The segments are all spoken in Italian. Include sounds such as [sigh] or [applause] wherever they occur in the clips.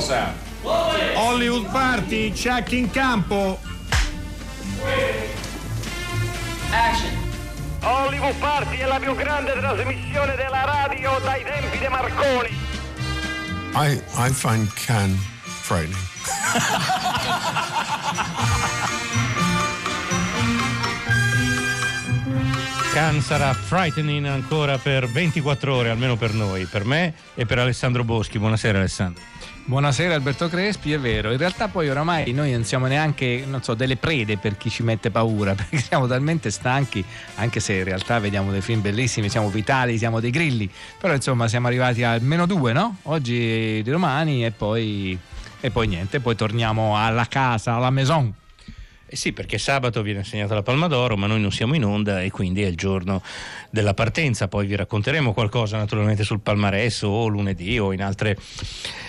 Sound. Hollywood Party, check in campo. Action. Hollywood Party è la più grande trasmissione della radio dai tempi di Marconi. I, I find Can frightening. [laughs] Can sarà frightening ancora per 24 ore, almeno per noi, per me e per Alessandro Boschi. Buonasera Alessandro. Buonasera Alberto Crespi, è vero, in realtà poi oramai noi non siamo neanche, non so, delle prede per chi ci mette paura, [laughs] perché siamo talmente stanchi, anche se in realtà vediamo dei film bellissimi, siamo vitali, siamo dei grilli, però insomma siamo arrivati al meno due, no? Oggi di domani e poi, e poi niente, poi torniamo alla casa, alla maison. Eh sì, perché sabato viene assegnata la Palma d'Oro, ma noi non siamo in onda e quindi è il giorno della partenza. Poi vi racconteremo qualcosa naturalmente sul palmarès o lunedì o in altre,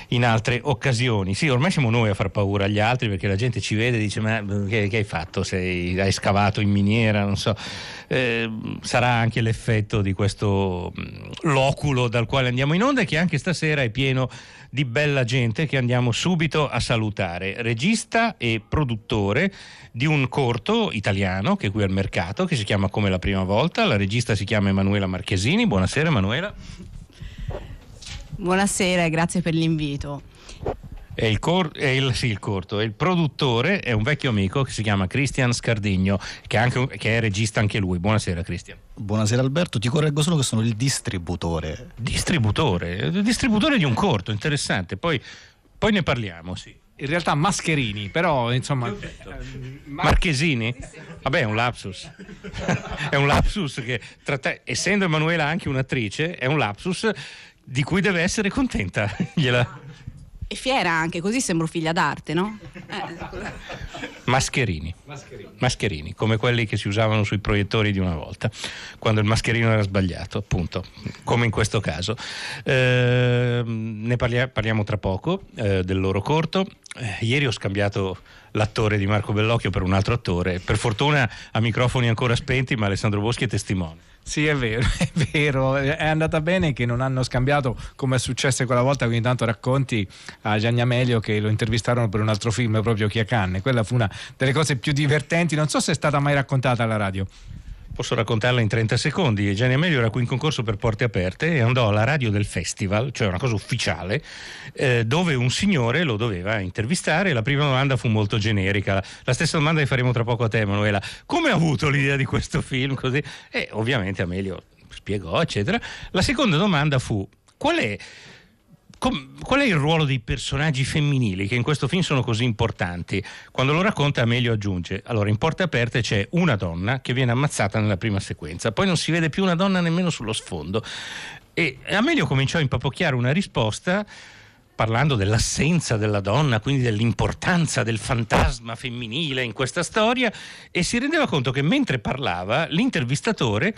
in altre occasioni. Sì, ormai siamo noi a far paura agli altri perché la gente ci vede e dice: Ma che, che hai fatto? Sei, hai scavato in miniera? Non so. Eh, sarà anche l'effetto di questo loculo dal quale andiamo in onda e che anche stasera è pieno di bella gente che andiamo subito a salutare. Regista e produttore di un corto italiano che è qui al mercato che si chiama Come la prima volta. La regista si chiama Emanuela Marchesini. Buonasera Emanuela. Buonasera e grazie per l'invito. È il, cor- è il, sì, il corto, il produttore è un vecchio amico che si chiama Cristian Scardigno, che è, anche, che è regista anche lui. Buonasera Cristian. Buonasera Alberto, ti correggo solo che sono il distributore. Distributore? Distributore di un corto, interessante. Poi, poi ne parliamo, sì. In realtà Mascherini, però insomma... Marchesini? Vabbè, è un lapsus. [laughs] è un lapsus che, te, essendo Emanuela anche un'attrice, è un lapsus di cui deve essere contenta. [laughs] Gliela... E fiera anche, così sembro figlia d'arte, no? Eh. Mascherini. Mascherini. Mascherini, come quelli che si usavano sui proiettori di una volta, quando il mascherino era sbagliato, appunto, come in questo caso. Eh, ne parlia- parliamo tra poco eh, del loro corto. Eh, ieri ho scambiato l'attore di Marco Bellocchio per un altro attore, per fortuna a microfoni ancora spenti, ma Alessandro Boschi è testimone. Sì, è vero, [laughs] è vero, è andata bene che non hanno scambiato come è successo quella volta, quindi tanto racconti a Gianni Amelio che lo intervistarono per un altro film proprio Chi a Canne, quella fu una delle cose più divertenti, non so se è stata mai raccontata alla radio. Posso raccontarla in 30 secondi. Gianni Amelio era qui in concorso per Porte Aperte e andò alla radio del festival, cioè una cosa ufficiale, eh, dove un signore lo doveva intervistare. La prima domanda fu molto generica, la stessa domanda che faremo tra poco a te, Emanuela. Come ha avuto l'idea di questo film? Così? E ovviamente Amelio spiegò, eccetera. La seconda domanda fu: qual è qual è il ruolo dei personaggi femminili che in questo film sono così importanti? Quando lo racconta Amelio aggiunge, allora in Porte Aperte c'è una donna che viene ammazzata nella prima sequenza, poi non si vede più una donna nemmeno sullo sfondo. E Amelio cominciò a impapocchiare una risposta parlando dell'assenza della donna, quindi dell'importanza del fantasma femminile in questa storia e si rendeva conto che mentre parlava l'intervistatore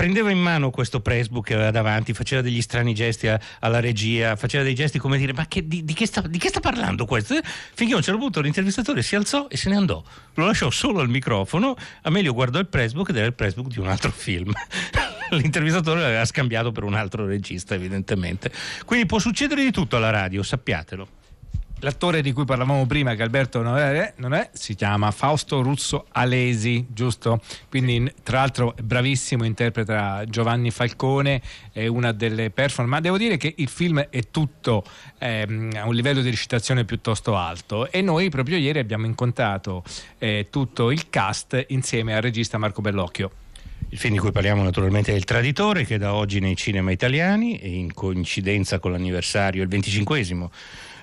prendeva in mano questo pressbook che aveva davanti, faceva degli strani gesti a, alla regia, faceva dei gesti come dire ma che, di, di, che sta, di, che sta, parlando questo? Finché a un certo punto l'intervistatore si alzò e se ne andò, lo lasciò solo al microfono, Amelio guardò il pressbook ed era il pressbook di un altro film. [laughs] L'intervistatore l'aveva scambiato per un altro regista evidentemente. Quindi può succedere di tutto alla radio, sappiatelo. L'attore di cui parlavamo prima, che Alberto non è, non è, si chiama Fausto Russo Alesi, giusto? Quindi, tra l'altro, bravissimo, interpreta Giovanni Falcone, è una delle performance. Ma devo dire che il film è tutto ehm, a un livello di recitazione piuttosto alto. E noi proprio ieri abbiamo incontrato eh, tutto il cast insieme al regista Marco Bellocchio. Il film di cui parliamo naturalmente è Il Traditore, che da oggi nei cinema italiani, in coincidenza con l'anniversario, il 25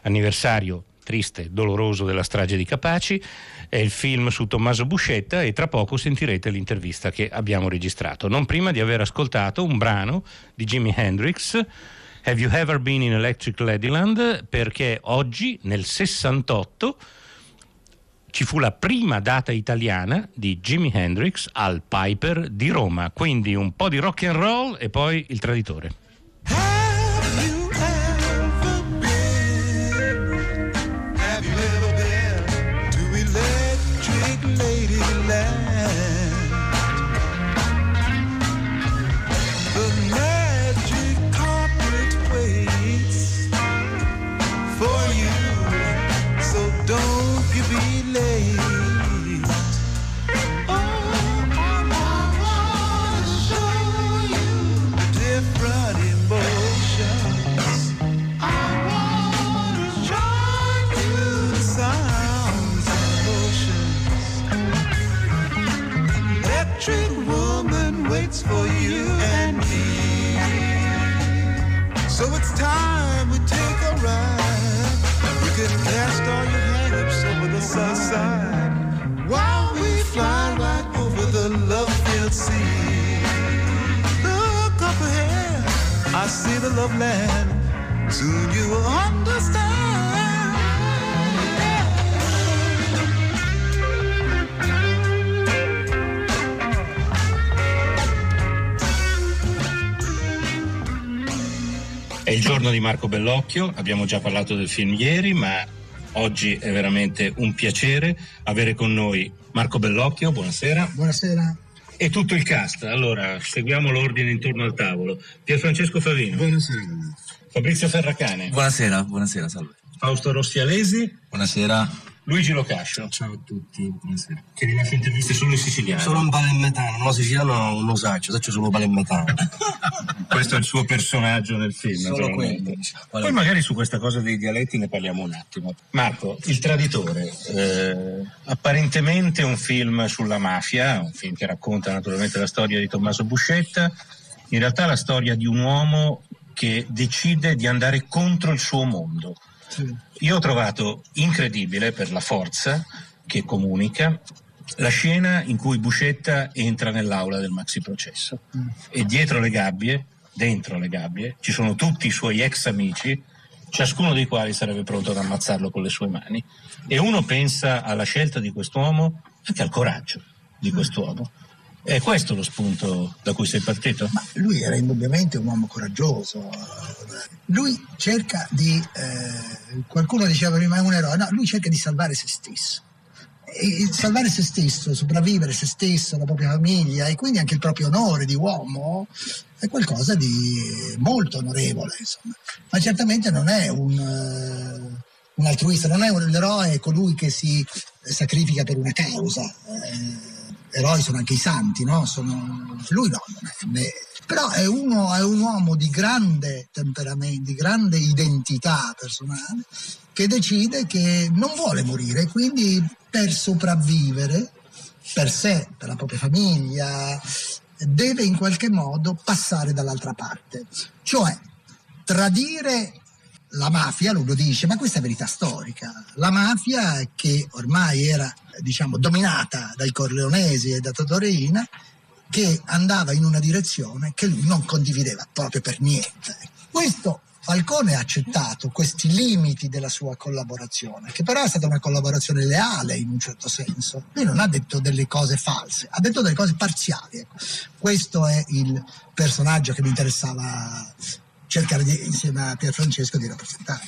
anniversario triste, doloroso della strage di Capaci, è il film su Tommaso Buscetta e tra poco sentirete l'intervista che abbiamo registrato, non prima di aver ascoltato un brano di Jimi Hendrix, Have You Ever Been in Electric Ladyland? Perché oggi, nel 68, ci fu la prima data italiana di Jimi Hendrix al Piper di Roma, quindi un po' di rock and roll e poi il traditore. That's for you and me. So it's time we take a ride. You can cast all your hang-ups over the south side while we fly right over the love-filled sea. Look up ahead, I see the love land. Soon you will understand. È il giorno di Marco Bellocchio, abbiamo già parlato del film ieri, ma oggi è veramente un piacere avere con noi Marco Bellocchio, buonasera. Buonasera. E tutto il cast. Allora, seguiamo l'ordine intorno al tavolo. Pierfrancesco Favino. Buonasera. Fabrizio Ferracane. Buonasera, buonasera, salve. Fausto Rossi Alesi. Buonasera. Luigi Locascio. Ciao a tutti, buonasera. Che rilascia interviste solo in siciliano. Solo un palermitano, no siciliano non lo saccio, saccio solo palermitano. [laughs] Questo è il suo personaggio nel film. Solo quello. Poi magari su questa cosa dei dialetti ne parliamo un attimo. Marco, Il Traditore, eh, apparentemente un film sulla mafia, un film che racconta naturalmente la storia di Tommaso Buscetta, in realtà è la storia di un uomo che decide di andare contro il suo mondo. Io ho trovato incredibile per la forza che comunica la scena in cui Buscetta entra nell'aula del maxi processo e dietro le gabbie, dentro le gabbie, ci sono tutti i suoi ex amici, ciascuno dei quali sarebbe pronto ad ammazzarlo con le sue mani. E uno pensa alla scelta di quest'uomo, anche al coraggio di quest'uomo. È questo lo spunto da cui sei partito? Ma lui era indubbiamente un uomo coraggioso. Lui cerca di, eh, qualcuno diceva prima è un eroe, no, lui cerca di salvare se stesso. E salvare se stesso, sopravvivere se stesso, la propria famiglia e quindi anche il proprio onore di uomo è qualcosa di molto onorevole, insomma. Ma certamente non è un, eh, un altruista, non è un eroe, colui che si sacrifica per una causa. Eh, eroi sono anche i santi, no? Sono... Lui no, è, però è, uno, è un uomo di grande temperamento, di grande identità personale, che decide che non vuole morire, quindi per sopravvivere, per sé, per la propria famiglia, deve in qualche modo passare dall'altra parte. Cioè, tradire la mafia, lui lo dice, ma questa è verità storica. La mafia che ormai era, diciamo, dominata dai corleonesi e da Totorina, che andava in una direzione che lui non condivideva proprio per niente. Questo Falcone ha accettato questi limiti della sua collaborazione, che però è stata una collaborazione leale in un certo senso. Lui non ha detto delle cose false, ha detto delle cose parziali. Ecco. Questo è il personaggio che mi interessava cercare di, insieme a Pierfrancesco di rappresentare.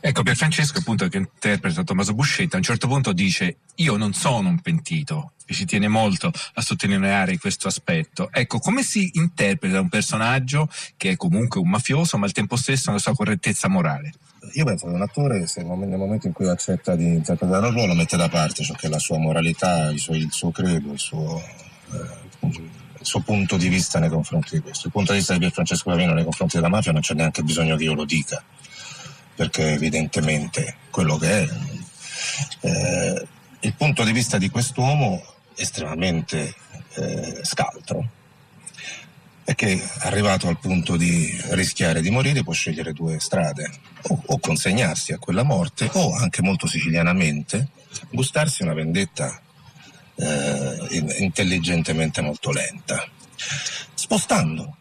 Ecco, Pierfrancesco appunto che interpreta Tommaso Buscetta a un certo punto dice io non sono un pentito e ci tiene molto a sottolineare questo aspetto. Ecco, come si interpreta un personaggio che è comunque un mafioso ma al tempo stesso ha la sua correttezza morale? Io penso che un attore, se nel momento in cui accetta di interpretare un ruolo, mette da parte ciò che è la sua moralità, il suo, il suo credo, il suo, eh, il suo punto di vista nei confronti di questo. Il punto di vista di Pierfrancesco Pavino nei confronti della mafia non c'è neanche bisogno che io lo dica, perché evidentemente quello che è. Eh, il punto di vista di quest'uomo estremamente eh, scaltro è che arrivato al punto di rischiare di morire può scegliere due strade o, o consegnarsi a quella morte o anche molto sicilianamente gustarsi una vendetta eh, intelligentemente molto lenta, spostando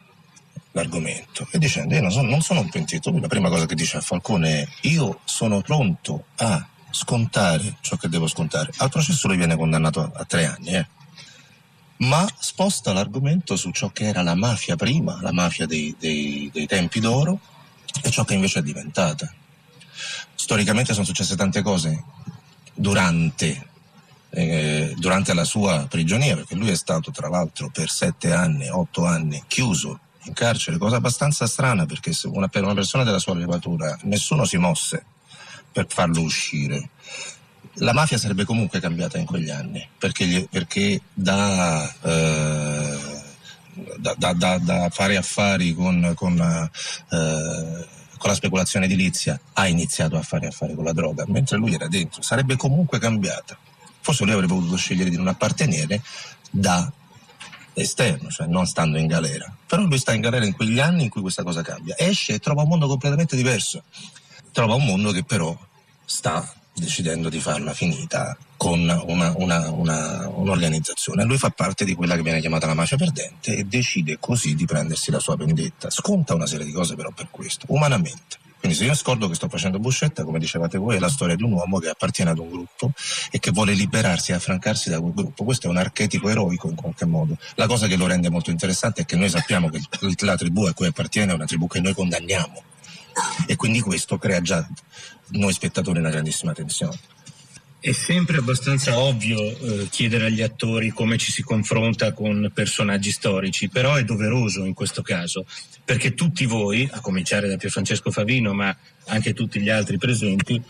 l'argomento e dicendo io non sono, non sono un pentito. La prima cosa che dice a Falcone è io sono pronto a scontare ciò che devo scontare. Al processo lui viene condannato a, a tre anni, eh. ma sposta l'argomento su ciò che era la mafia prima, la mafia dei, dei, dei tempi d'oro e ciò che invece è diventata. Storicamente sono successe tante cose durante eh, durante la sua prigionia, perché lui è stato tra l'altro per sette anni, otto anni chiuso in carcere, cosa abbastanza strana perché una, per una persona della sua levatura nessuno si mosse per farlo uscire. La mafia sarebbe comunque cambiata in quegli anni, perché, gli, perché da, eh, da, da, da, fare affari con, con, eh, con la speculazione edilizia ha iniziato a fare affari con la droga, mentre lui era dentro, sarebbe comunque cambiata forse lui avrebbe potuto scegliere di non appartenere da esterno, cioè non stando in galera. Però lui sta in galera in quegli anni in cui questa cosa cambia. Esce e trova un mondo completamente diverso. Trova un mondo che però sta decidendo di farla finita con una, una, una, un'organizzazione. Lui fa parte di quella che viene chiamata la mafia perdente e decide così di prendersi la sua vendetta. Sconta una serie di cose però per questo, umanamente. Quindi se io scordo che sto facendo Buscetta, come dicevate voi, è la storia di un uomo che appartiene ad un gruppo e che vuole liberarsi e affrancarsi da quel gruppo. Questo è un archetipo eroico in qualche modo. La cosa che lo rende molto interessante è che noi sappiamo che la tribù a cui appartiene è una tribù che noi condanniamo e quindi questo crea già noi spettatori una grandissima tensione. È sempre abbastanza ovvio eh, chiedere agli attori come ci si confronta con personaggi storici, però è doveroso in questo caso, perché tutti voi, a cominciare da Pier Francesco Favino, ma anche tutti gli altri presenti,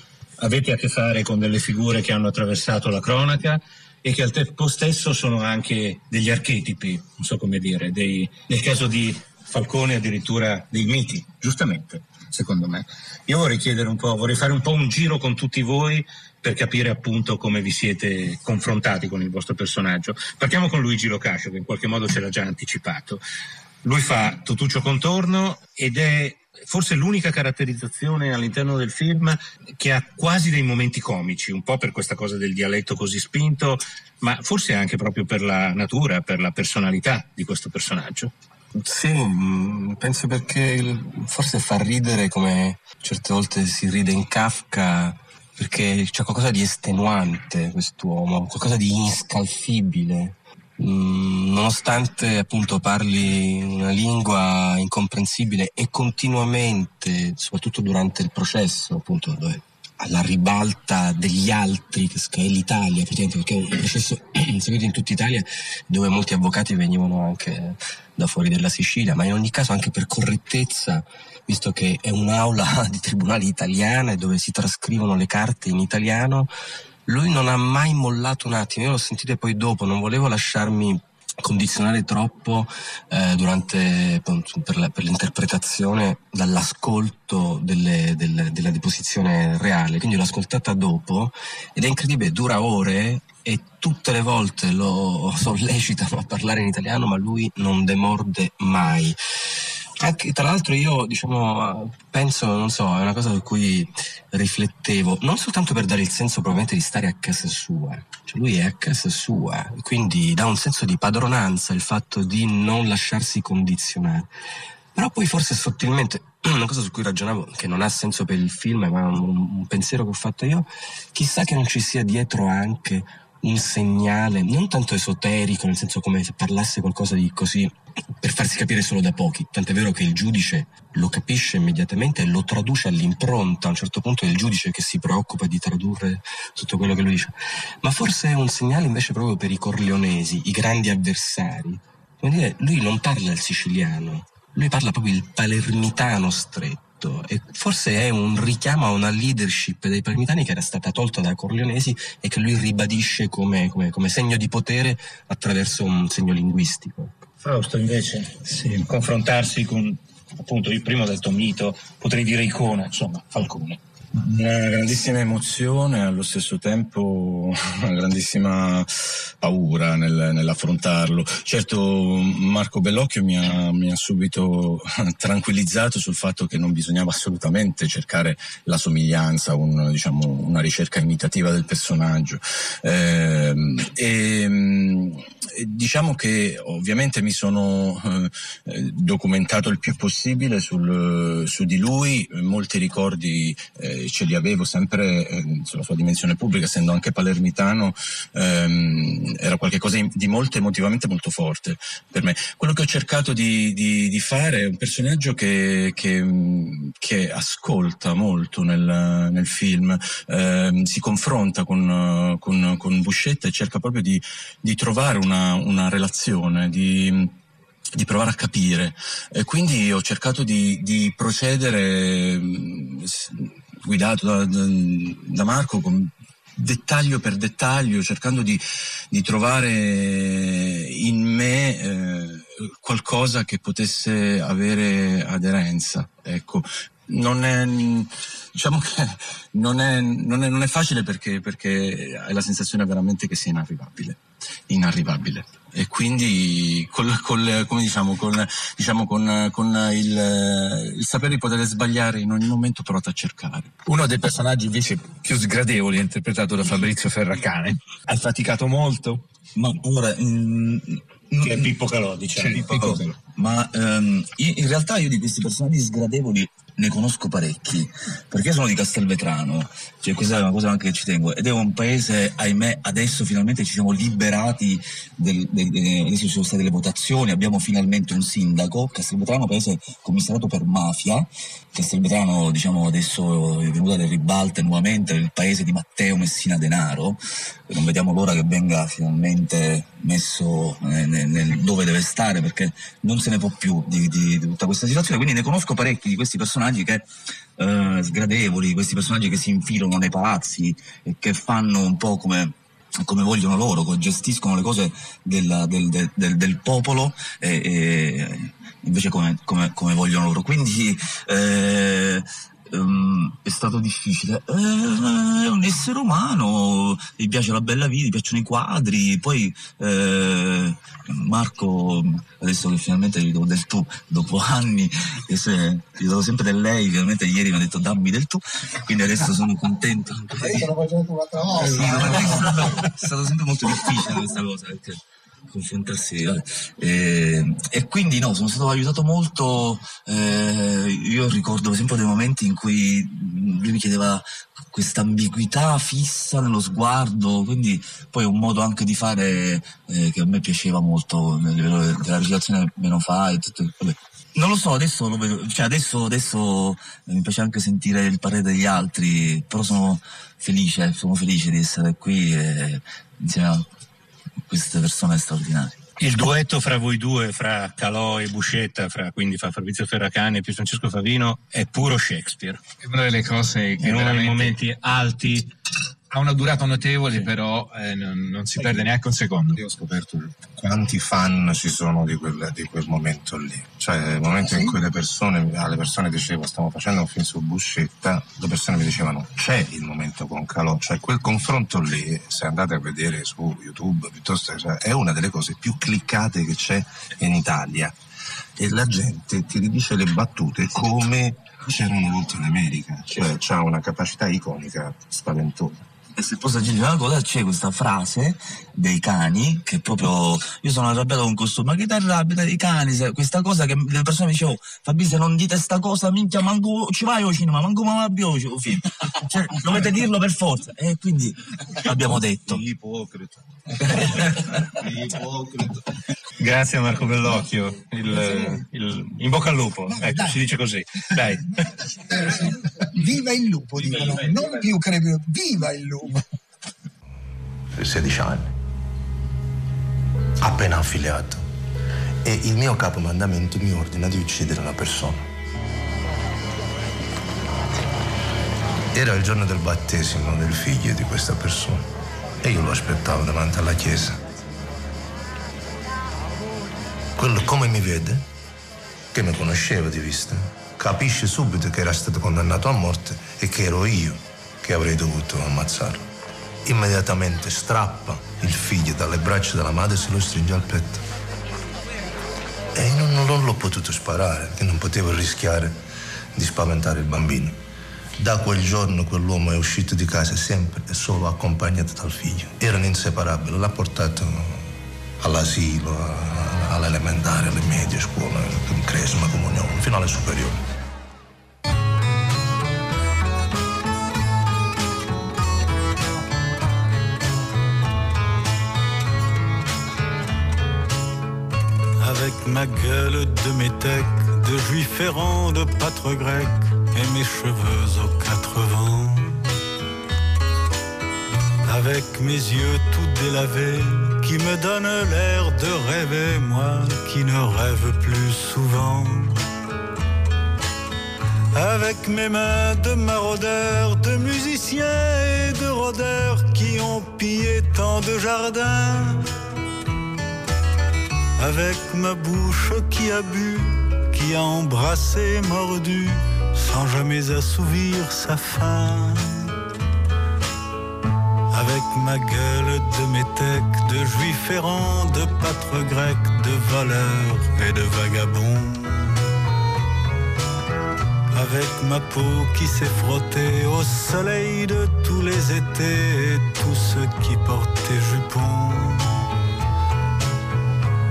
avete a che fare con delle figure che hanno attraversato la cronaca e che al tempo stesso sono anche degli archetipi, non so come dire, dei, nel caso di Falcone addirittura dei miti, giustamente, secondo me. Io vorrei chiedere un po', vorrei fare un po' un giro con tutti voi per capire appunto come vi siete confrontati con il vostro personaggio. Partiamo con Luigi Locascio, che in qualche modo ce l'ha già anticipato. Lui fa Totuccio Contorno ed è forse l'unica caratterizzazione all'interno del film che ha quasi dei momenti comici, un po' per questa cosa del dialetto così spinto, ma forse anche proprio per la natura, per la personalità di questo personaggio. Sì, mm, penso perché forse fa ridere come certe volte si ride in Kafka perché c'è qualcosa di estenuante quest'uomo, qualcosa di inscalfibile. Mm, nonostante appunto parli una lingua incomprensibile e continuamente, soprattutto durante il processo, appunto, dove alla ribalta degli altri, che è l'Italia, perché è un processo [clears throat] seguito in tutta Italia dove molti avvocati venivano anche da fuori della Sicilia, ma in ogni caso anche per correttezza visto che è un'aula [laughs] di tribunali italiana dove si trascrivono le carte in italiano, lui non ha mai mollato un attimo, io l'ho sentito poi dopo, non volevo lasciarmi condizionare troppo eh, durante, per, la, per, l'interpretazione dall'ascolto delle, delle, della deposizione reale, quindi l'ho ascoltata dopo ed è incredibile, dura ore e tutte le volte lo sollecitano a parlare in italiano ma lui non demorde mai. Anche, tra l'altro io diciamo, penso, non so, è una cosa su cui riflettevo, non soltanto per dare il senso probabilmente di stare a casa sua, cioè lui è a casa sua, quindi dà un senso di padronanza il fatto di non lasciarsi condizionare. Però poi forse sottilmente, [clears throat] una cosa su cui ragionavo, che non ha senso per il film, ma un, un pensiero che ho fatto io, chissà che non ci sia dietro anche un segnale non tanto esoterico, nel senso come se parlasse qualcosa di così per farsi capire solo da pochi, tant'è vero che il giudice lo capisce immediatamente e lo traduce all'impronta, a un certo punto è il giudice che si preoccupa di tradurre tutto quello che lui dice, ma forse è un segnale invece proprio per i corleonesi, i grandi avversari. Come dire, lui non parla il siciliano, lui parla proprio il palermitano stretto tutto e forse è un richiamo a una leadership dei parmitani che era stata tolta dai corleonesi e che lui ribadisce come, come, come segno di potere attraverso un segno linguistico. Fausto invece, sì. confrontarsi con, appunto, io prima ho detto mito, potrei dire icona, insomma, Falcone. Una grandissima emozione, allo stesso tempo una grandissima paura nel, nell'affrontarlo. Certo Marco Bellocchio mi ha, mi ha, subito tranquillizzato sul fatto che non bisognava assolutamente cercare la somiglianza, un, diciamo, una ricerca imitativa del personaggio. Eh, e, diciamo che ovviamente mi sono eh, documentato il più possibile sul, su di lui, molti ricordi eh, ce li avevo sempre eh, sulla sua dimensione pubblica, essendo anche palermitano, ehm, era qualcosa di molto emotivamente molto forte per me. Quello che ho cercato di, di, di fare è un personaggio che, che, che ascolta molto nel, nel film, ehm, si confronta con, con, con Buscetta e cerca proprio di, di trovare una, una relazione, di di provare a capire e quindi ho cercato di, di procedere guidato da, da Marco con dettaglio per dettaglio, cercando di, di trovare in me eh, qualcosa che potesse avere aderenza. Ecco. Non è, diciamo che non è, non è, non è facile perché, perché hai la sensazione veramente che sia inarrivabile. inarrivabile. E quindi col, col, come diciamo, con, diciamo, con, con il, il, sapere di poter sbagliare in ogni momento provate a cercare. Uno dei personaggi invece più sgradevoli è interpretato da Fabrizio Ferracane. Hai faticato molto? Ma ora... Mm, che è Pippo Calò, diciamo. Sì, Pippo Calò. Ma um, in realtà io di questi personaggi sgradevoli ne conosco parecchi, perché sono di Castelvetrano, cioè questa è una cosa anche che ci tengo, ed è un paese, ahimè, adesso finalmente ci siamo liberati, del, del, del, adesso ci sono state le votazioni, abbiamo finalmente un sindaco, Castelvetrano paese commissariato per mafia, Castelvetrano diciamo adesso è venuta alle ribalte nuovamente, il paese di Matteo Messina Denaro, non vediamo l'ora che venga finalmente messo nel, nel, dove deve stare perché non se ne può più di, di, di tutta questa situazione, quindi ne conosco parecchi di questi personaggi personaggi che eh, sgradevoli, questi personaggi che si infilano nei palazzi e che fanno un po' come come vogliono loro, gestiscono le cose del, del, del, del popolo e, e, invece come, come, come, vogliono loro. Quindi eh, um, è stato difficile. Eh, è un essere umano, gli piace la bella vita, gli piacciono i quadri, poi eh, Marco, adesso che finalmente gli do del tu, dopo anni, se, gli do sempre del lei, finalmente ieri mi ha detto dammi del tu, quindi adesso sono contento. Io lo facevo un'altra volta. È stato sempre molto difficile questa cosa perché confrontarsi eh, e quindi no sono stato aiutato molto eh, io ricordo sempre dei momenti in cui lui mi chiedeva questa ambiguità fissa nello sguardo quindi poi un modo anche di fare eh, che a me piaceva molto nel livello della recitazione meno fa e tutto vabbè. Non lo so, adesso, lo vedo, cioè adesso, adesso mi piace anche sentire il parere degli altri, però sono felice, sono felice di essere qui e, insieme a queste persone straordinarie. Il duetto fra voi due, fra Calò e Buscetta, fra, quindi fra Fabrizio Ferracani e Pier Francesco Favino, è puro Shakespeare. È una delle cose che è uno dei momenti alti ha una durata notevole, sì. però eh, non, non, si perde neanche un secondo. Io ho scoperto quanti fan ci sono di quel, di quel momento lì. Cioè, il momento sì. in cui le persone, alle persone dicevo stiamo facendo un film su Buscetta, le persone mi dicevano c'è il momento con Calò, cioè quel confronto lì, se andate a vedere su YouTube, piuttosto, cioè, è una delle cose più cliccate che c'è in Italia. E la gente ti ridice le battute come c'erano una volta in America, cioè ha una capacità iconica spaventosa. E se posso aggiungere una cosa, c'è questa frase dei cani che proprio io sono arrabbiato con questo, ma che ti arrabbia dei cani? Questa cosa che le persone mi dicevano, Fabrizio non dite sta cosa, minchia, manco ci vai al cinema, manco ma va più film. Cioè, dovete dirlo per forza. E quindi abbiamo detto. Ipocrita. [laughs] Grazie a Marco Bellocchio, il, il, in bocca al lupo, ecco, dai. si dice così. Dai. [laughs] Viva il lupo, dicono, non più credo, viva il lupo. 16 anni, appena affiliato, e il mio capomandamento mi ordina di uccidere una persona. Era il giorno del battesimo del figlio di questa persona e io lo aspettavo davanti alla chiesa. Quello come mi vede, che mi conosceva di vista, capisce subito che era stato condannato a morte e che ero io che avrei dovuto ammazzarlo immediatamente strappa il figlio dalle braccia della madre e se lo stringe al petto. E non, non l'ho potuto sparare, perché non potevo rischiare di spaventare il bambino. Da quel giorno quell'uomo è uscito di casa sempre e solo accompagnato dal figlio. Erano inseparabili, l'ha portato all'asilo, all'elementare, alle medie, scuola, in cresima comunione, fino alle superiori. ma gueule de métèque, de juif errant, de pâtre grec, et mes cheveux aux quatre vents. Avec mes yeux tout délavés, qui me donnent l'air de rêver, moi qui ne rêve plus souvent. Avec mes mains de maraudeurs, de musiciens et de rôdeurs qui ont pillé tant de jardins avec ma bouche qui a bu, qui a embrassé, mordu, sans jamais assouvir sa faim. avec ma gueule de métèque, de juif errant, de pâtre grec, de voleur et de vagabond. Avec ma peau qui s'est frottée au soleil de tous les étés et tous ceux qui portaient jupons.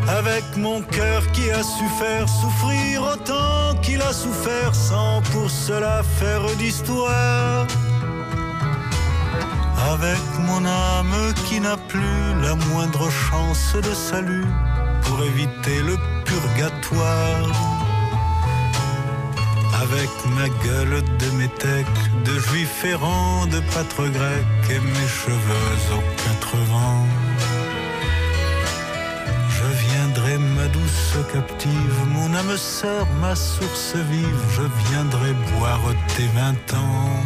Avec mon cœur qui a su faire souffrir autant qu'il a souffert sans pour cela faire d'histoire avec mon âme qui n'a plus la moindre chance de salut pour éviter le purgatoire. Avec ma gueule de métèque, de juif errant, de pâtre grec et mes cheveux aux quatre vents. Douce captive, mon âme sœur, ma source vive, je viendrai boire tes vingt ans.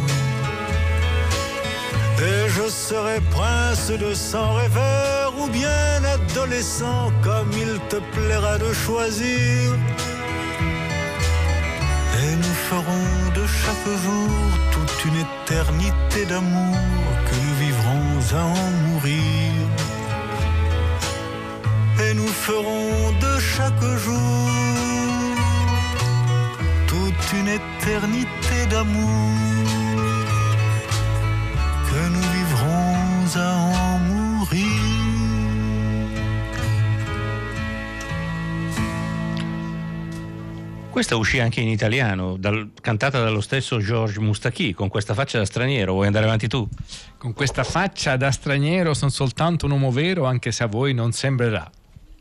Et je serai prince de sang rêveur ou bien adolescent comme il te plaira de choisir. Et nous ferons de chaque jour toute une éternité d'amour que nous vivrons à en mourir. Et nous ferons de chaque jour toute une éternité d'amour que nous vivrons à en mourir. Questa uscì anche in italiano, dal- cantata dallo stesso Georges Moustaki, con questa faccia da straniero. Vuoi andare avanti tu? Con questa faccia da straniero sono soltanto un uomo vero, anche se a voi non sembrerà.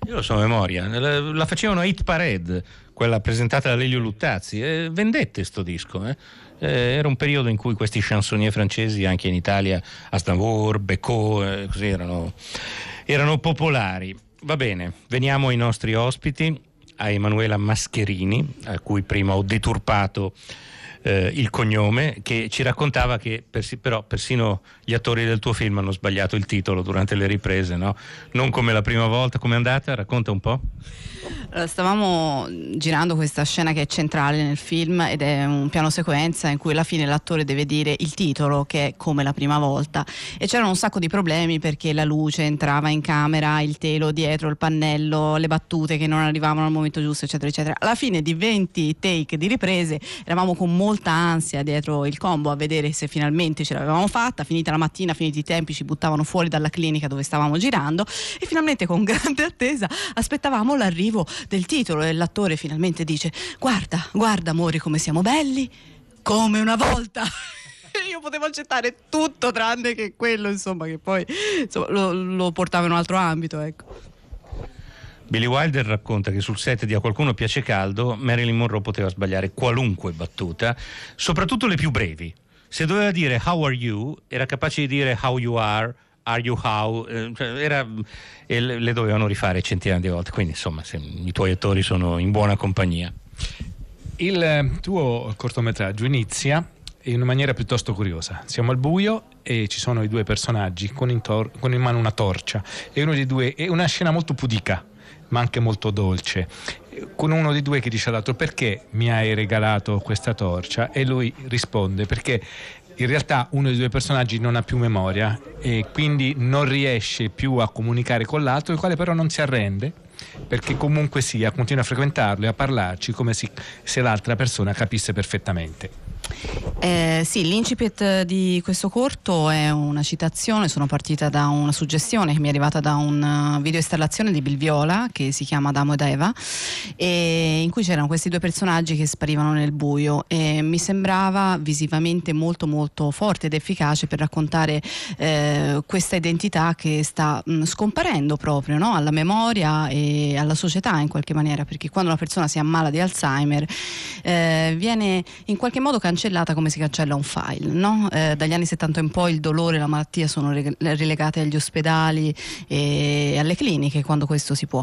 Io lo so a memoria, la, facevano a Hit Parade, quella presentata da Lelio Luttazzi, e vendette sto disco. eh. Eh, era un periodo in cui questi chansonnier francesi, anche in Italia, Aznavour, Becot, eh, così erano, erano popolari. Va bene, veniamo ai nostri ospiti, a Emanuela Mascherini, a cui prima ho deturpato eh, il cognome, che ci raccontava che persi- però persino gli attori del tuo film hanno sbagliato il titolo durante le riprese, no? Non come la prima volta, com'è andata? Racconta un po'. Stavamo girando questa scena che è centrale nel film ed è un piano sequenza in cui alla fine l'attore deve dire il titolo che è come la prima volta e c'erano un sacco di problemi perché la luce entrava in camera, il telo dietro, il pannello, le battute che non arrivavano al momento giusto eccetera eccetera. Alla fine di 20 take di riprese eravamo con molta ansia dietro il combo a vedere se finalmente ce l'avevamo fatta, finita la mattina, finiti i tempi ci buttavano fuori dalla clinica dove stavamo girando e finalmente con [laughs] grande attesa aspettavamo l'arrivo del titolo e l'attore finalmente dice guarda, guarda amori come siamo belli, come una volta. [laughs] Io potevo accettare tutto tranne che quello, insomma, che poi insomma, lo, lo portava in un altro ambito, ecco. Billy Wilder racconta che sul set di A qualcuno piace caldo Marilyn Monroe poteva sbagliare qualunque battuta, soprattutto le più brevi. Se doveva dire how are you, era capace di dire how you are, are you how, eh, cioè era- e le dovevano rifare centinaia di volte. Quindi insomma se- i tuoi attori sono in buona compagnia. Il eh, tuo cortometraggio inizia in una maniera piuttosto curiosa. Siamo al buio e ci sono i due personaggi con in, tor- con in mano una torcia e uno dei due è una scena molto pudica ma anche molto dolce. Con uno dei due che dice all'altro perché mi hai regalato questa torcia? E lui risponde perché in realtà uno dei due personaggi non ha più memoria e quindi non riesce più a comunicare con l'altro il quale però non si arrende perché comunque sia continua a frequentarlo e a parlarci come se l'altra persona capisse perfettamente Eh, sì, l'incipit di questo corto è una citazione, sono partita da una suggestione che mi è arrivata da una video installazione di Bill Viola che si chiama Adamo ed Eva in cui c'erano questi due personaggi che sparivano nel buio e mi sembrava visivamente molto molto forte ed efficace per raccontare eh, questa identità che sta mh, scomparendo proprio no? alla memoria e alla società in qualche maniera perché quando una persona si ammala di Alzheimer eh, viene in qualche modo cancellata come si cancella un file. no? Eh, dagli anni 70 in poi il dolore e la malattia sono re- relegate agli ospedali e alle cliniche quando questo si può.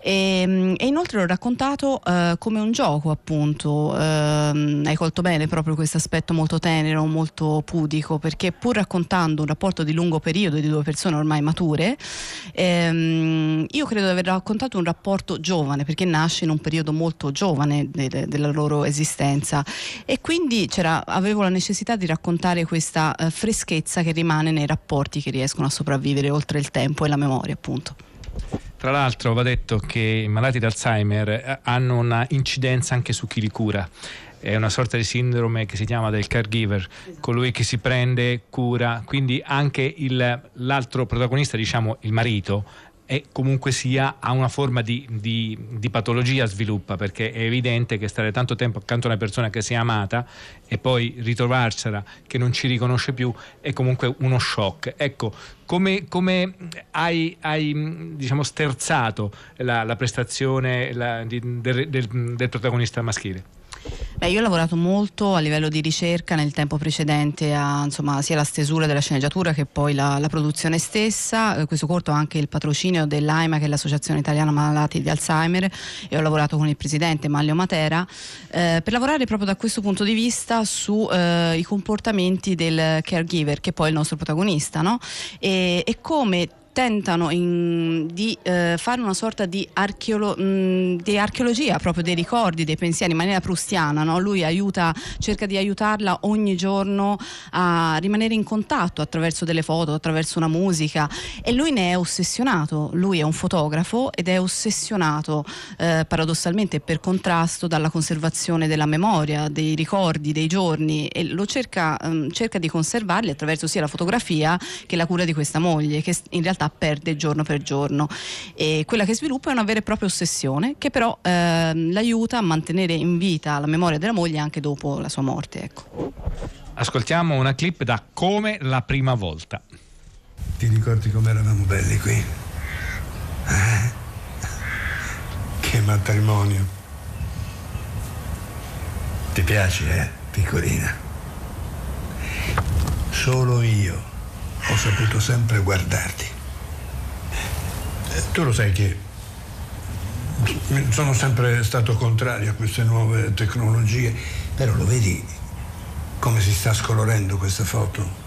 E, mm, e inoltre l'ho raccontato eh, come un gioco, appunto. Ehm, hai colto bene proprio questo aspetto molto tenero, molto pudico, perché pur raccontando un rapporto di lungo periodo di due persone ormai mature, ehm, io credo di aver raccontato un rapporto giovane, perché nasce in un periodo molto giovane de- della loro esistenza e quindi c'era, avevo la necessità di raccontare questa eh, freschezza che rimane nei rapporti che riescono a sopravvivere oltre il tempo e la memoria, appunto. Tra l'altro va detto che i malati di Alzheimer eh, hanno una incidenza anche su chi li cura. È una sorta di sindrome che si chiama del caregiver, colui che si prende cura, quindi anche il, l'altro protagonista, diciamo il marito, e comunque sia ha una forma di, di, di, patologia sviluppa perché è evidente che stare tanto tempo accanto a una persona che si è amata e poi ritrovarsela che non ci riconosce più è comunque uno shock. Ecco, come, come hai, hai diciamo, sterzato la, la prestazione la, di, del, del, del protagonista maschile? Beh, io ho lavorato molto a livello di ricerca nel tempo precedente a insomma, sia la stesura della sceneggiatura che poi la, la produzione stessa. Eh, questo corto ha anche il patrocinio dell'AIMA, che è l'Associazione Italiana Malati di Alzheimer, e ho lavorato con il presidente Maglio Matera eh, per lavorare proprio da questo punto di vista sui eh, comportamenti del caregiver, che poi è il nostro protagonista, no? e, e come tentano in, di eh, fare una sorta di, archeolo, mh, di, archeologia proprio dei ricordi, dei pensieri in maniera prustiana. No? Lui aiuta, cerca di aiutarla ogni giorno a rimanere in contatto attraverso delle foto, attraverso una musica e lui ne è ossessionato. Lui è un fotografo ed è ossessionato eh, paradossalmente per contrasto dalla conservazione della memoria, dei ricordi, dei giorni e lo cerca, ehm, cerca di conservarli attraverso sia la fotografia che la cura di questa moglie che in realtà perde giorno per giorno e quella che sviluppa è una vera e propria ossessione che però eh, l'aiuta a mantenere in vita la memoria della moglie anche dopo la sua morte. Ecco. Ascoltiamo una clip da Come la prima volta. Ti ricordi come eravamo belli qui? Eh? Che matrimonio. Ti piace, eh, piccolina? Solo io ho saputo sempre guardarti tu lo sai che sono sempre stato contrario a queste nuove tecnologie, però lo vedi come si sta scolorendo questa foto?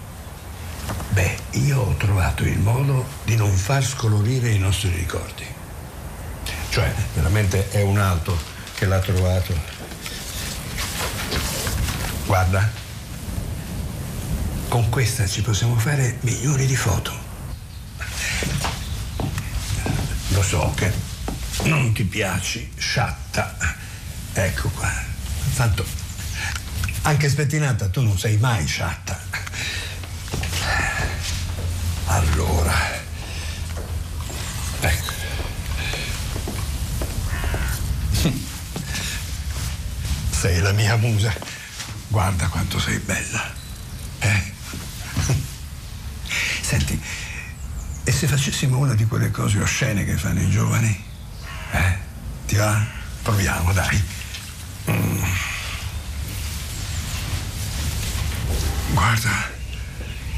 Beh, io ho trovato il modo di non far scolorire i nostri ricordi. Cioè, veramente è un altro che l'ha trovato. Guarda, con questa ci possiamo fare milioni di foto. Lo so che non ti piaci, sciatta. Ecco qua. Tanto, anche spettinata, tu non sei mai sciatta. Allora. Ecco. Sei la mia musa. Guarda quanto sei bella. Eh? Senti, e se facessimo una di quelle cose oscene che fanno i giovani? Eh? Ti va? Proviamo, dai. Mm. Guarda,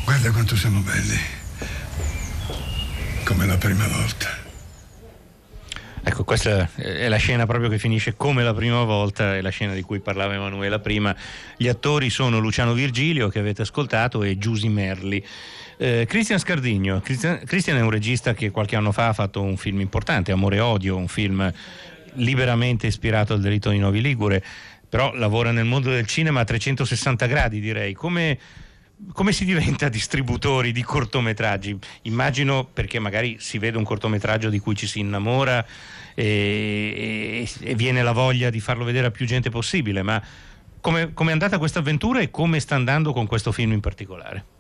guarda quanto siamo belli. Come la prima volta. Ecco, questa è la scena proprio che finisce come la prima volta, è la scena di cui parlava Emanuela prima. Gli attori sono Luciano Virgilio, che avete ascoltato, e Giusy Merli. Eh, Cristian Scardigno. Cristian è un regista che qualche anno fa ha fatto un film importante, Amore e Odio, un film liberamente ispirato al delitto di Novi Ligure, però lavora nel mondo del cinema a 360 gradi, direi. Come, come si diventa [laughs] distributori di cortometraggi? Immagino perché magari si vede un cortometraggio di cui ci si innamora e, e, e viene la voglia di farlo vedere a più gente possibile, ma come è andata questa avventura e come sta andando con questo film in particolare?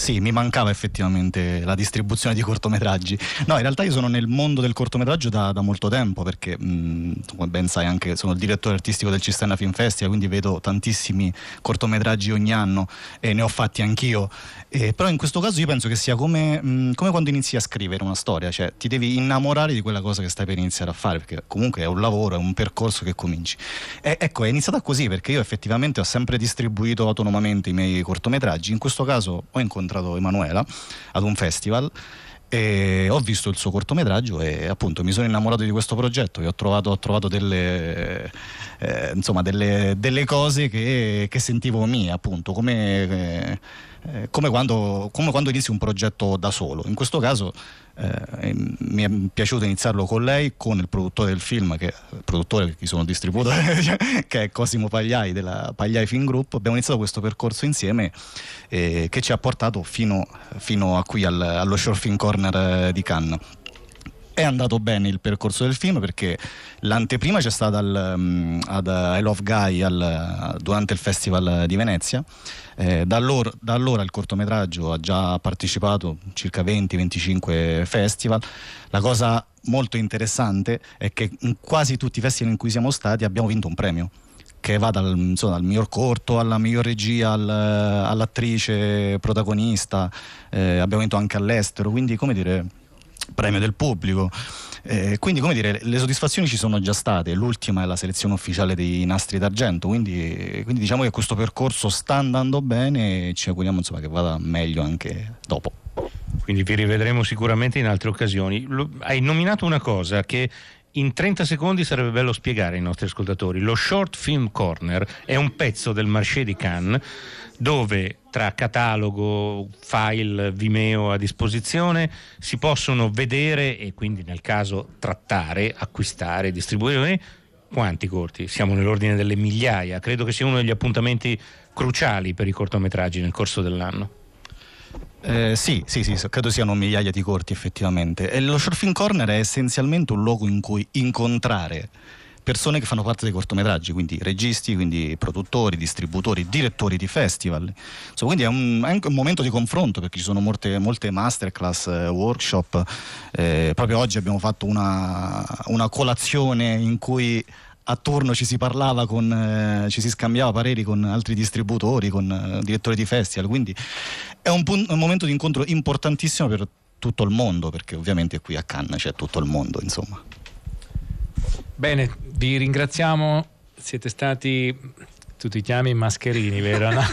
Sì, mi mancava effettivamente la distribuzione di cortometraggi. No, in realtà io sono nel mondo del cortometraggio da, da molto tempo perché, mh, come ben sai, anche sono il direttore artistico del Cisterna Film Festival, quindi vedo tantissimi cortometraggi ogni anno e ne ho fatti anch'io. Eh, però in questo caso io penso che sia come, mh, come, quando inizi a scrivere una storia, cioè ti devi innamorare di quella cosa che stai per iniziare a fare, perché comunque è un lavoro, è un percorso che cominci. E, ecco, è iniziata così perché io effettivamente ho sempre distribuito autonomamente i miei cortometraggi, in questo caso ho incontrato incontrato Emanuela ad un festival e ho visto il suo cortometraggio e appunto mi sono innamorato di questo progetto e ho trovato, ho trovato delle, eh, insomma, delle, delle, cose che, che, sentivo mie appunto come, eh, come, quando, come, quando, inizi un progetto da solo in questo caso eh, mi è piaciuto iniziarlo con lei, con il produttore del film, che, il produttore che sono distributore, [laughs] cioè, che è Cosimo Pagliai della Pagliai Film Group. Abbiamo iniziato questo percorso insieme eh, che ci ha portato fino, fino a qui al, allo Short Film Corner eh, di Cannes. È andato bene il percorso del film perché l'anteprima c'è stata al, um, ad I Love Guy al, durante il Festival di Venezia. Eh, da, allora, da, allora, il cortometraggio ha già partecipato a circa 20-25 festival. La cosa molto interessante è che in quasi tutti i festival in cui siamo stati abbiamo vinto un premio che va dal, insomma, dal miglior corto alla miglior regia al, all'attrice protagonista eh, abbiamo vinto anche all'estero quindi come dire premio del pubblico. Eh, quindi, come dire, le soddisfazioni ci sono già state. L'ultima è la selezione ufficiale dei nastri d'argento. Quindi, quindi diciamo che questo percorso sta andando bene e ci auguriamo insomma, che vada meglio anche dopo. Quindi vi rivedremo sicuramente in altre occasioni. Hai nominato una cosa che in 30 secondi sarebbe bello spiegare ai nostri ascoltatori. Lo Short Film Corner è un pezzo del Marché di Cannes dove tra catalogo, file Vimeo a disposizione si possono vedere e quindi nel caso trattare, acquistare, distribuire quanti corti? Siamo nell'ordine delle migliaia, credo che sia uno degli appuntamenti cruciali per i cortometraggi nel corso dell'anno. Eh, sì, sì, sì, credo siano migliaia di corti effettivamente. E lo Short Film Corner è essenzialmente un luogo in cui incontrare persone che fanno parte dei cortometraggi, quindi registi, quindi produttori, distributori, direttori di festival. Insomma, quindi è, un, anche un momento di confronto perché ci sono molte, molte masterclass, eh, workshop. Eh, proprio oggi abbiamo fatto una, una colazione in cui attorno ci si parlava con, eh, ci si scambiava pareri con altri distributori, con eh, direttori di festival, quindi è un, un, momento di incontro importantissimo per tutto il mondo, perché ovviamente qui a Cannes c'è tutto il mondo, insomma. Bene, vi ringraziamo, siete stati tu ti chiami Mascherini, vero? No? [laughs]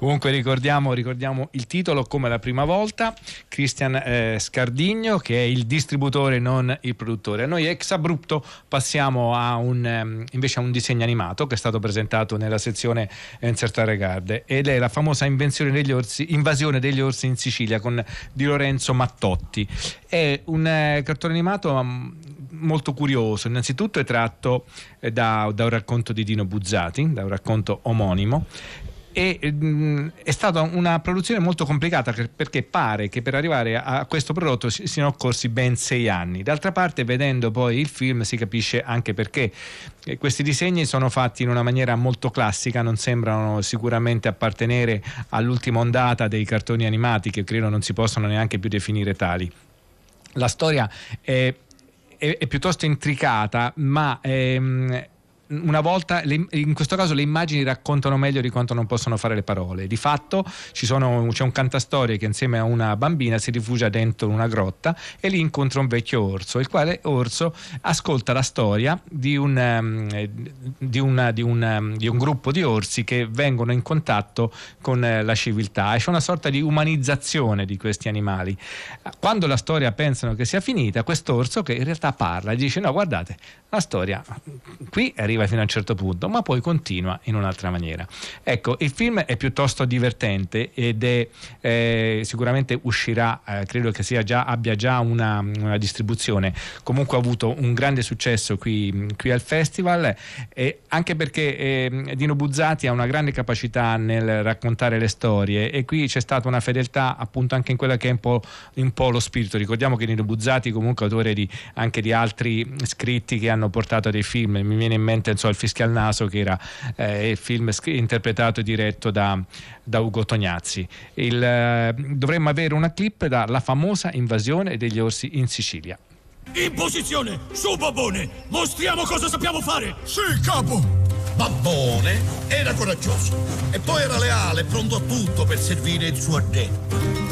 Comunque ricordiamo, ricordiamo, il titolo come la prima volta, Cristian eh, Scardigno che è il distributore, non il produttore. Noi ex abrupto passiamo a un, um, invece a un disegno animato che è stato presentato nella sezione Encertare Garde ed è la famosa degli orsi, invasione degli orsi in Sicilia con Di Lorenzo Mattotti. È un eh, cartone animato um, molto curioso, innanzitutto è tratto eh, da, da, un racconto di Dino Buzzati, da un racconto omonimo e mh, mm, è stata una produzione molto complicata perché pare che per arrivare a questo prodotto si, siano occorsi ben sei anni. D'altra parte, vedendo poi il film, si capisce anche perché. E questi disegni sono fatti in una maniera molto classica, non sembrano sicuramente appartenere all'ultima ondata dei cartoni animati, che credo non si possono neanche più definire tali. La storia è è, è piuttosto intricata, ma ehm, una volta, in questo caso le immagini raccontano meglio di quanto non possono fare le parole. Di fatto sono, c'è un cantastorie che insieme a una bambina si rifugia dentro una grotta e lì incontra un vecchio orso, il quale orso ascolta la storia di un, um, di una, di un, um, di un gruppo di orsi che vengono in contatto con uh, la civiltà e c'è una sorta di umanizzazione di questi animali. Quando la storia pensano che sia finita, quest'orso che in realtà parla e dice no guardate, la storia qui arriva arriva fino a un certo punto, ma poi continua in un'altra maniera. Ecco, il film è piuttosto divertente ed è eh, sicuramente uscirà, eh, credo che già, abbia già una, una, distribuzione. Comunque ha avuto un grande successo qui, qui al festival, eh, anche perché eh, Dino Buzzati ha una grande capacità nel raccontare le storie e qui c'è stata una fedeltà appunto anche in quella che è un po', un po lo spirito. Ricordiamo che Dino Buzzati comunque autore di, anche di altri scritti che hanno portato dei film, mi viene in mente presente so, il Fischio al Naso che era eh, il film interpretato e diretto da, da Ugo Tognazzi. Il, eh, dovremmo avere una clip dalla famosa invasione degli orsi in Sicilia. In posizione! Su, Babbone! Mostriamo cosa sappiamo fare! Sì, capo! Babbone era coraggioso e poi era leale, pronto a tutto per servire il suo re.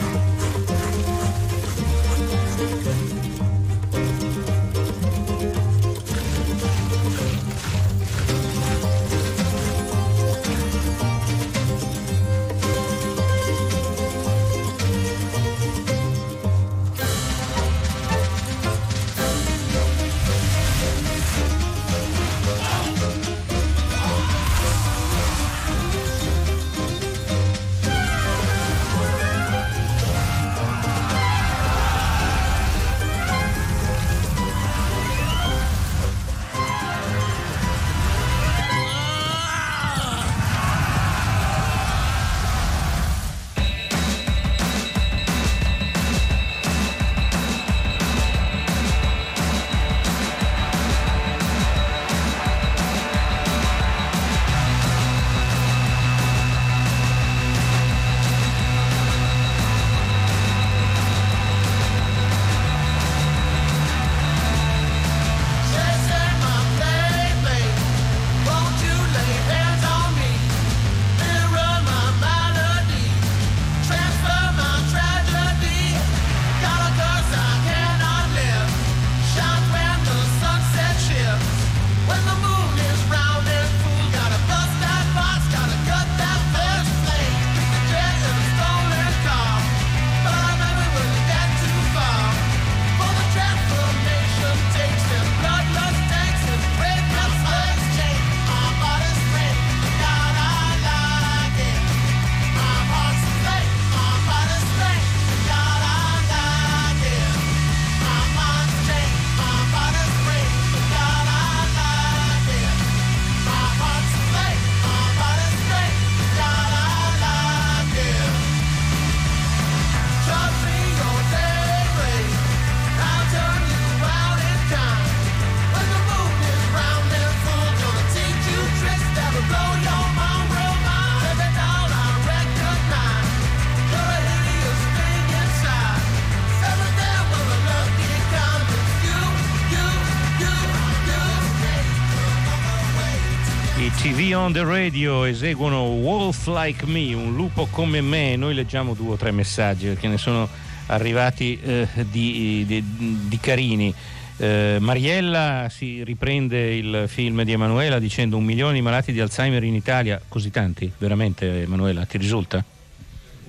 On the Radio eseguono Wolf Like Me, un lupo come me. Noi leggiamo due o tre messaggi perché ne sono arrivati eh, di, di, di, carini. Eh, Mariella si riprende il film di Emanuela dicendo un milione di malati di Alzheimer in Italia. Così tanti, veramente Emanuela, ti risulta?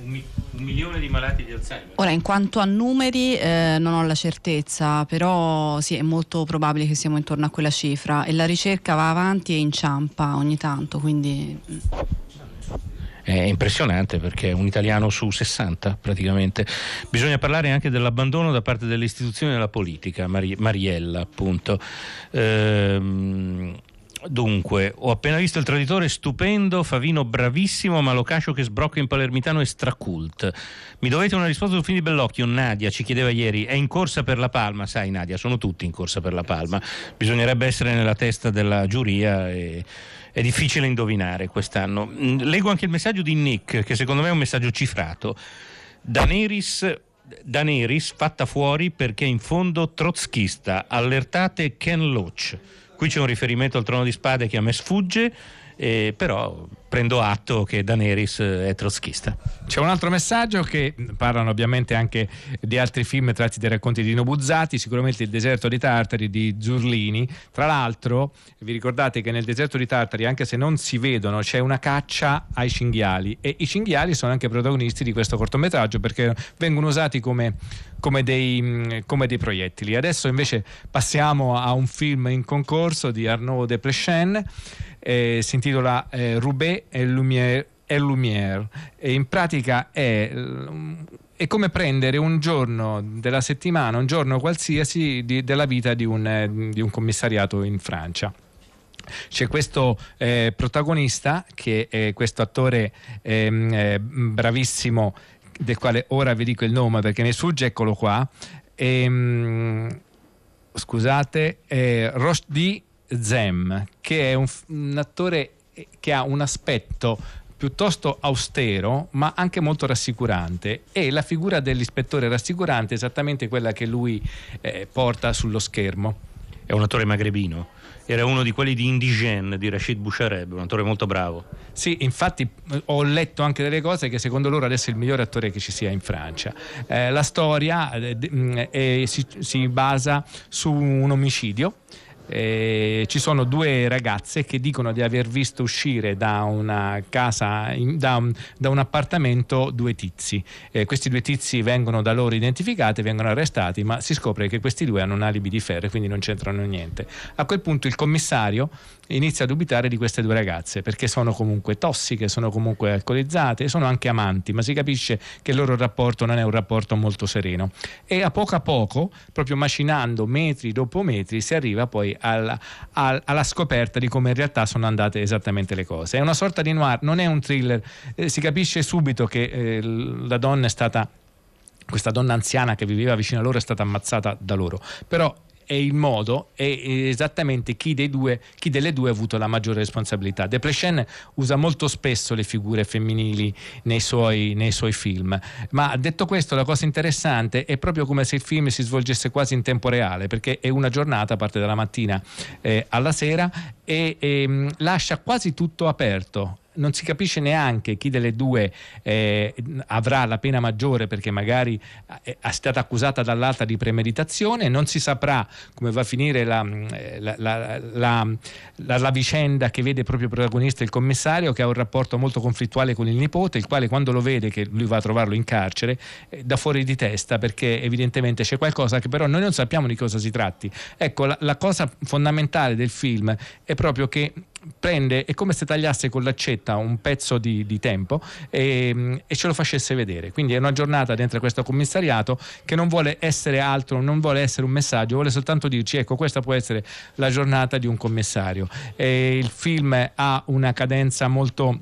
Un, un milione di malati di Alzheimer. Ora, in quanto a numeri, eh, non ho la certezza, però sì, è molto probabile che siamo intorno a quella cifra e la ricerca va avanti e inciampa ogni tanto, quindi... È impressionante perché è un italiano su 60 praticamente. Bisogna parlare anche dell'abbandono da parte delle istituzioni della politica, Mari- Mariella appunto. Ehm, Dunque, ho appena visto il traditore stupendo, Favino bravissimo, ma Locascio che sbrocca in palermitano è stracult. Mi dovete una risposta sul film di Bellocchio. Nadia ci chiedeva ieri, è in corsa per la palma? Sai Nadia, sono tutti in corsa per la palma. Bisognerebbe essere nella testa della giuria e è difficile indovinare quest'anno. Mm, leggo anche il messaggio di Nick, che secondo me è un messaggio cifrato. Daneris Daenerys fatta fuori perché in fondo trotschista. Allertate Ken Loach. Qui c'è un riferimento al trono di spade che a me sfugge, eh, però prendo atto che Daenerys è trotschista. C'è un altro messaggio che parlano ovviamente anche di altri film tratti dai racconti di Nobuzzati, sicuramente Il deserto di Tartari di Zurlini. Tra l'altro, vi ricordate che nel deserto di Tartari, anche se non si vedono, c'è una caccia ai cinghiali e i cinghiali sono anche protagonisti di questo cortometraggio perché vengono usati come, come, dei, come dei, proiettili. Adesso invece passiamo a un film in concorso di Arnaud de Plechen eh, si intitola eh, Roubaix et Lumière, et Lumière e in pratica è è come prendere un giorno della settimana, un giorno qualsiasi di, della vita di un, eh, di un, commissariato in Francia. C'è questo eh, protagonista che è questo attore ehm, eh, bravissimo del quale ora vi dico il nome perché mi sfugge, eccolo qua. Ehm, scusate, eh, Rochdy Zem, che è un, un attore che ha un aspetto piuttosto austero ma anche molto rassicurante e la figura dell'ispettore rassicurante è esattamente quella che lui eh, porta sullo schermo. È un attore magrebino? Era uno di quelli di Indigène di Rashid Bouchareb, un attore molto bravo. Sì, infatti eh, ho letto anche delle cose che secondo loro adesso è il migliore attore che ci sia in Francia. Eh, la storia eh, eh, si, si basa su un omicidio eh, ci sono due ragazze che dicono di aver visto uscire da una casa, in, da, un, da, un, appartamento due tizi. Eh, questi due tizi vengono da loro identificati, vengono arrestati, ma si scopre che questi due hanno un alibi di ferro e quindi non c'entrano niente. A quel punto il commissario inizia a dubitare di queste due ragazze perché sono comunque tossiche, sono comunque alcolizzate, sono anche amanti, ma si capisce che il loro rapporto non è un rapporto molto sereno. E a poco a poco, proprio macinando metri dopo metri, si arriva poi alla, alla scoperta di come in realtà sono andate esattamente le cose. È una sorta di noir, non è un thriller, eh, si capisce subito che eh, la donna è stata questa donna anziana che viveva vicino a loro è stata ammazzata da loro. Però è il modo è esattamente chi, due, chi, delle due ha avuto la maggiore responsabilità. Desplechin usa molto spesso le figure femminili nei suoi, nei suoi, film, ma detto questo la cosa interessante è proprio come se il film si svolgesse quasi in tempo reale, perché è una giornata, parte dalla mattina eh, alla sera e, e ehm, lascia quasi tutto aperto non si capisce neanche chi delle due eh, avrà la pena maggiore perché magari eh, è stata accusata dall'altra di premeditazione, non si saprà come va a finire la, eh, la, la, la, vicenda che vede proprio protagonista il commissario che ha un rapporto molto conflittuale con il nipote, il quale quando lo vede che lui va a trovarlo in carcere eh, da fuori di testa perché evidentemente c'è qualcosa che però noi non sappiamo di cosa si tratti. Ecco, la cosa fondamentale del film è proprio che prende, è come se tagliasse con l'accetta un pezzo di, di tempo e, e, ce lo facesse vedere. Quindi è una giornata dentro questo commissariato che non vuole essere altro, non vuole essere un messaggio, vuole soltanto dirci ecco questa può essere la giornata di un commissario. E il film ha una cadenza molto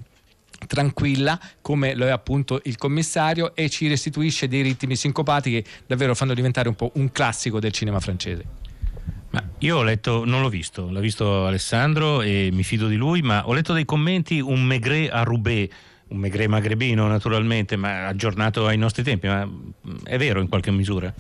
tranquilla come lo è appunto il commissario e ci restituisce dei ritmi sincopati che davvero fanno diventare un po' un classico del cinema francese. Ma io ho letto, non l'ho visto, l'ha visto Alessandro e mi fido di lui, ma ho letto dei commenti un Maigret a Roubaix, un Maigret magrebino naturalmente, ma aggiornato ai nostri tempi, ma è vero in qualche misura?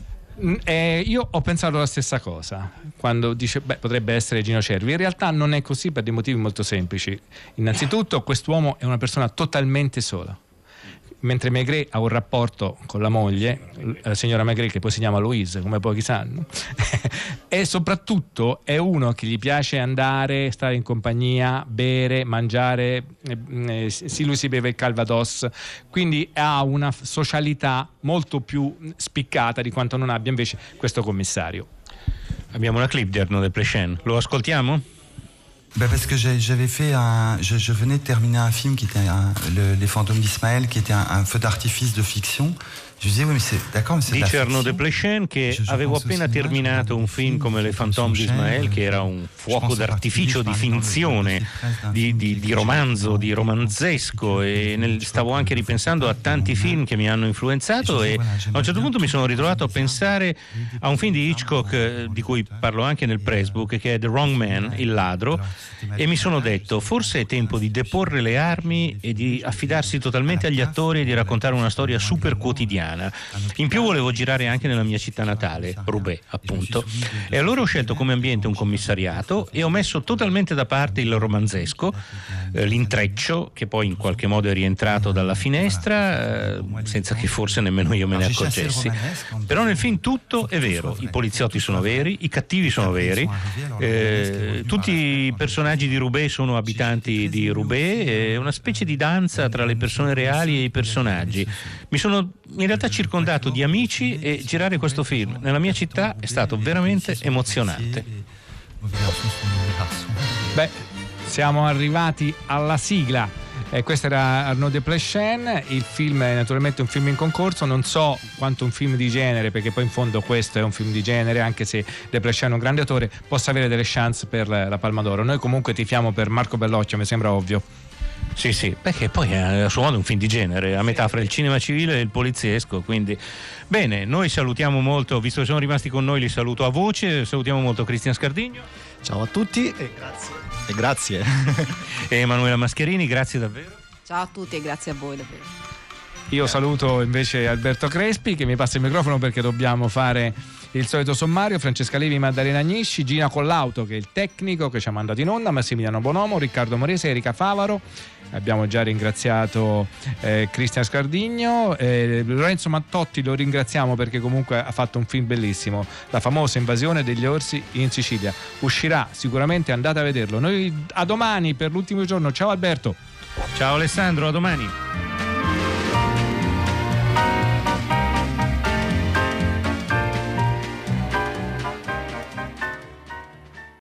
Mm, eh, io ho pensato la stessa cosa quando dice beh potrebbe essere Gino Cervi. In realtà non è così per dei motivi molto semplici. Innanzitutto quest'uomo è una persona totalmente sola mentre Maigret ha un rapporto con la moglie, la signora Maigret che poi si chiama Louise, come pochi sanno, [laughs] e soprattutto è uno che gli piace andare, stare in compagnia, bere, mangiare, eh, sì lui si beve il calvados, quindi ha una socialità molto più spiccata di quanto non abbia invece questo commissario. Abbiamo una clip di Arnaud de Plechen, lo ascoltiamo? Bah parce que j'avais fait un, je, je, venais de terminer un film qui était un, le, Les fantômes d'Ismaël, qui était un, un feu d'artifice de fiction. Dice Arnaud de Plechen che avevo appena terminato un film come Le Fantômes d'Ismaël, che era un fuoco d'artificio di finzione, di, di, di romanzo, di romanzesco, e nel, stavo anche ripensando a tanti film che mi hanno influenzato e a un certo punto mi sono ritrovato a pensare a un film di Hitchcock, eh, di cui parlo anche nel pressbook, che è The Wrong Man, Il ladro, e mi sono detto forse è tempo di deporre le armi e di affidarsi totalmente agli attori e di raccontare una storia super quotidiana italiana. In più volevo girare anche nella mia città natale, Roubaix, appunto. E allora ho scelto come ambiente un commissariato e ho messo totalmente da parte il romanzesco, eh, l'intreccio che poi in qualche modo è rientrato dalla finestra, eh, senza che forse nemmeno io me ne accorgessi. Però nel film tutto è vero, i poliziotti sono veri, i cattivi sono veri, eh, tutti i personaggi di Roubaix sono abitanti di Roubaix, è una specie di danza tra le persone reali e i personaggi. Mi sono in realtà circondato di amici e girare questo film nella mia città è stato veramente emozionante. Beh, siamo arrivati alla sigla. Eh, questo era Arnaud de Plechen, il film è naturalmente un film in concorso, non so quanto un film di genere, perché poi in fondo questo è un film di genere, anche se de Plechen è un grande attore, possa avere delle chance per la Palma d'Oro. Noi comunque tifiamo per Marco Bellocchio, mi sembra ovvio. Sì, sì, perché poi è a suo modo un film di genere, a metà fra il cinema civile e il poliziesco, quindi bene, noi salutiamo molto, visto che sono rimasti con noi li saluto a voce, salutiamo molto Cristian Scardigno. Ciao a tutti e grazie. E grazie. [laughs] e Emanuela Mascherini, grazie davvero. Ciao a tutti e grazie a voi davvero. Io saluto invece Alberto Crespi che mi passa il microfono perché dobbiamo fare il solito sommario. Francesca Levi, Maddalena Agnisci, Gina Collauto che è il tecnico che ci ha mandato in onda, Massimiliano Bonomo, Riccardo Morese, Erika Favaro. Abbiamo già ringraziato eh, Cristian Scardigno, eh, Lorenzo Mattotti lo ringraziamo perché comunque ha fatto un film bellissimo, la famosa invasione degli orsi in Sicilia. Uscirà sicuramente, andate a vederlo. Noi a domani per l'ultimo giorno. Ciao Alberto. Ciao Alessandro, a domani.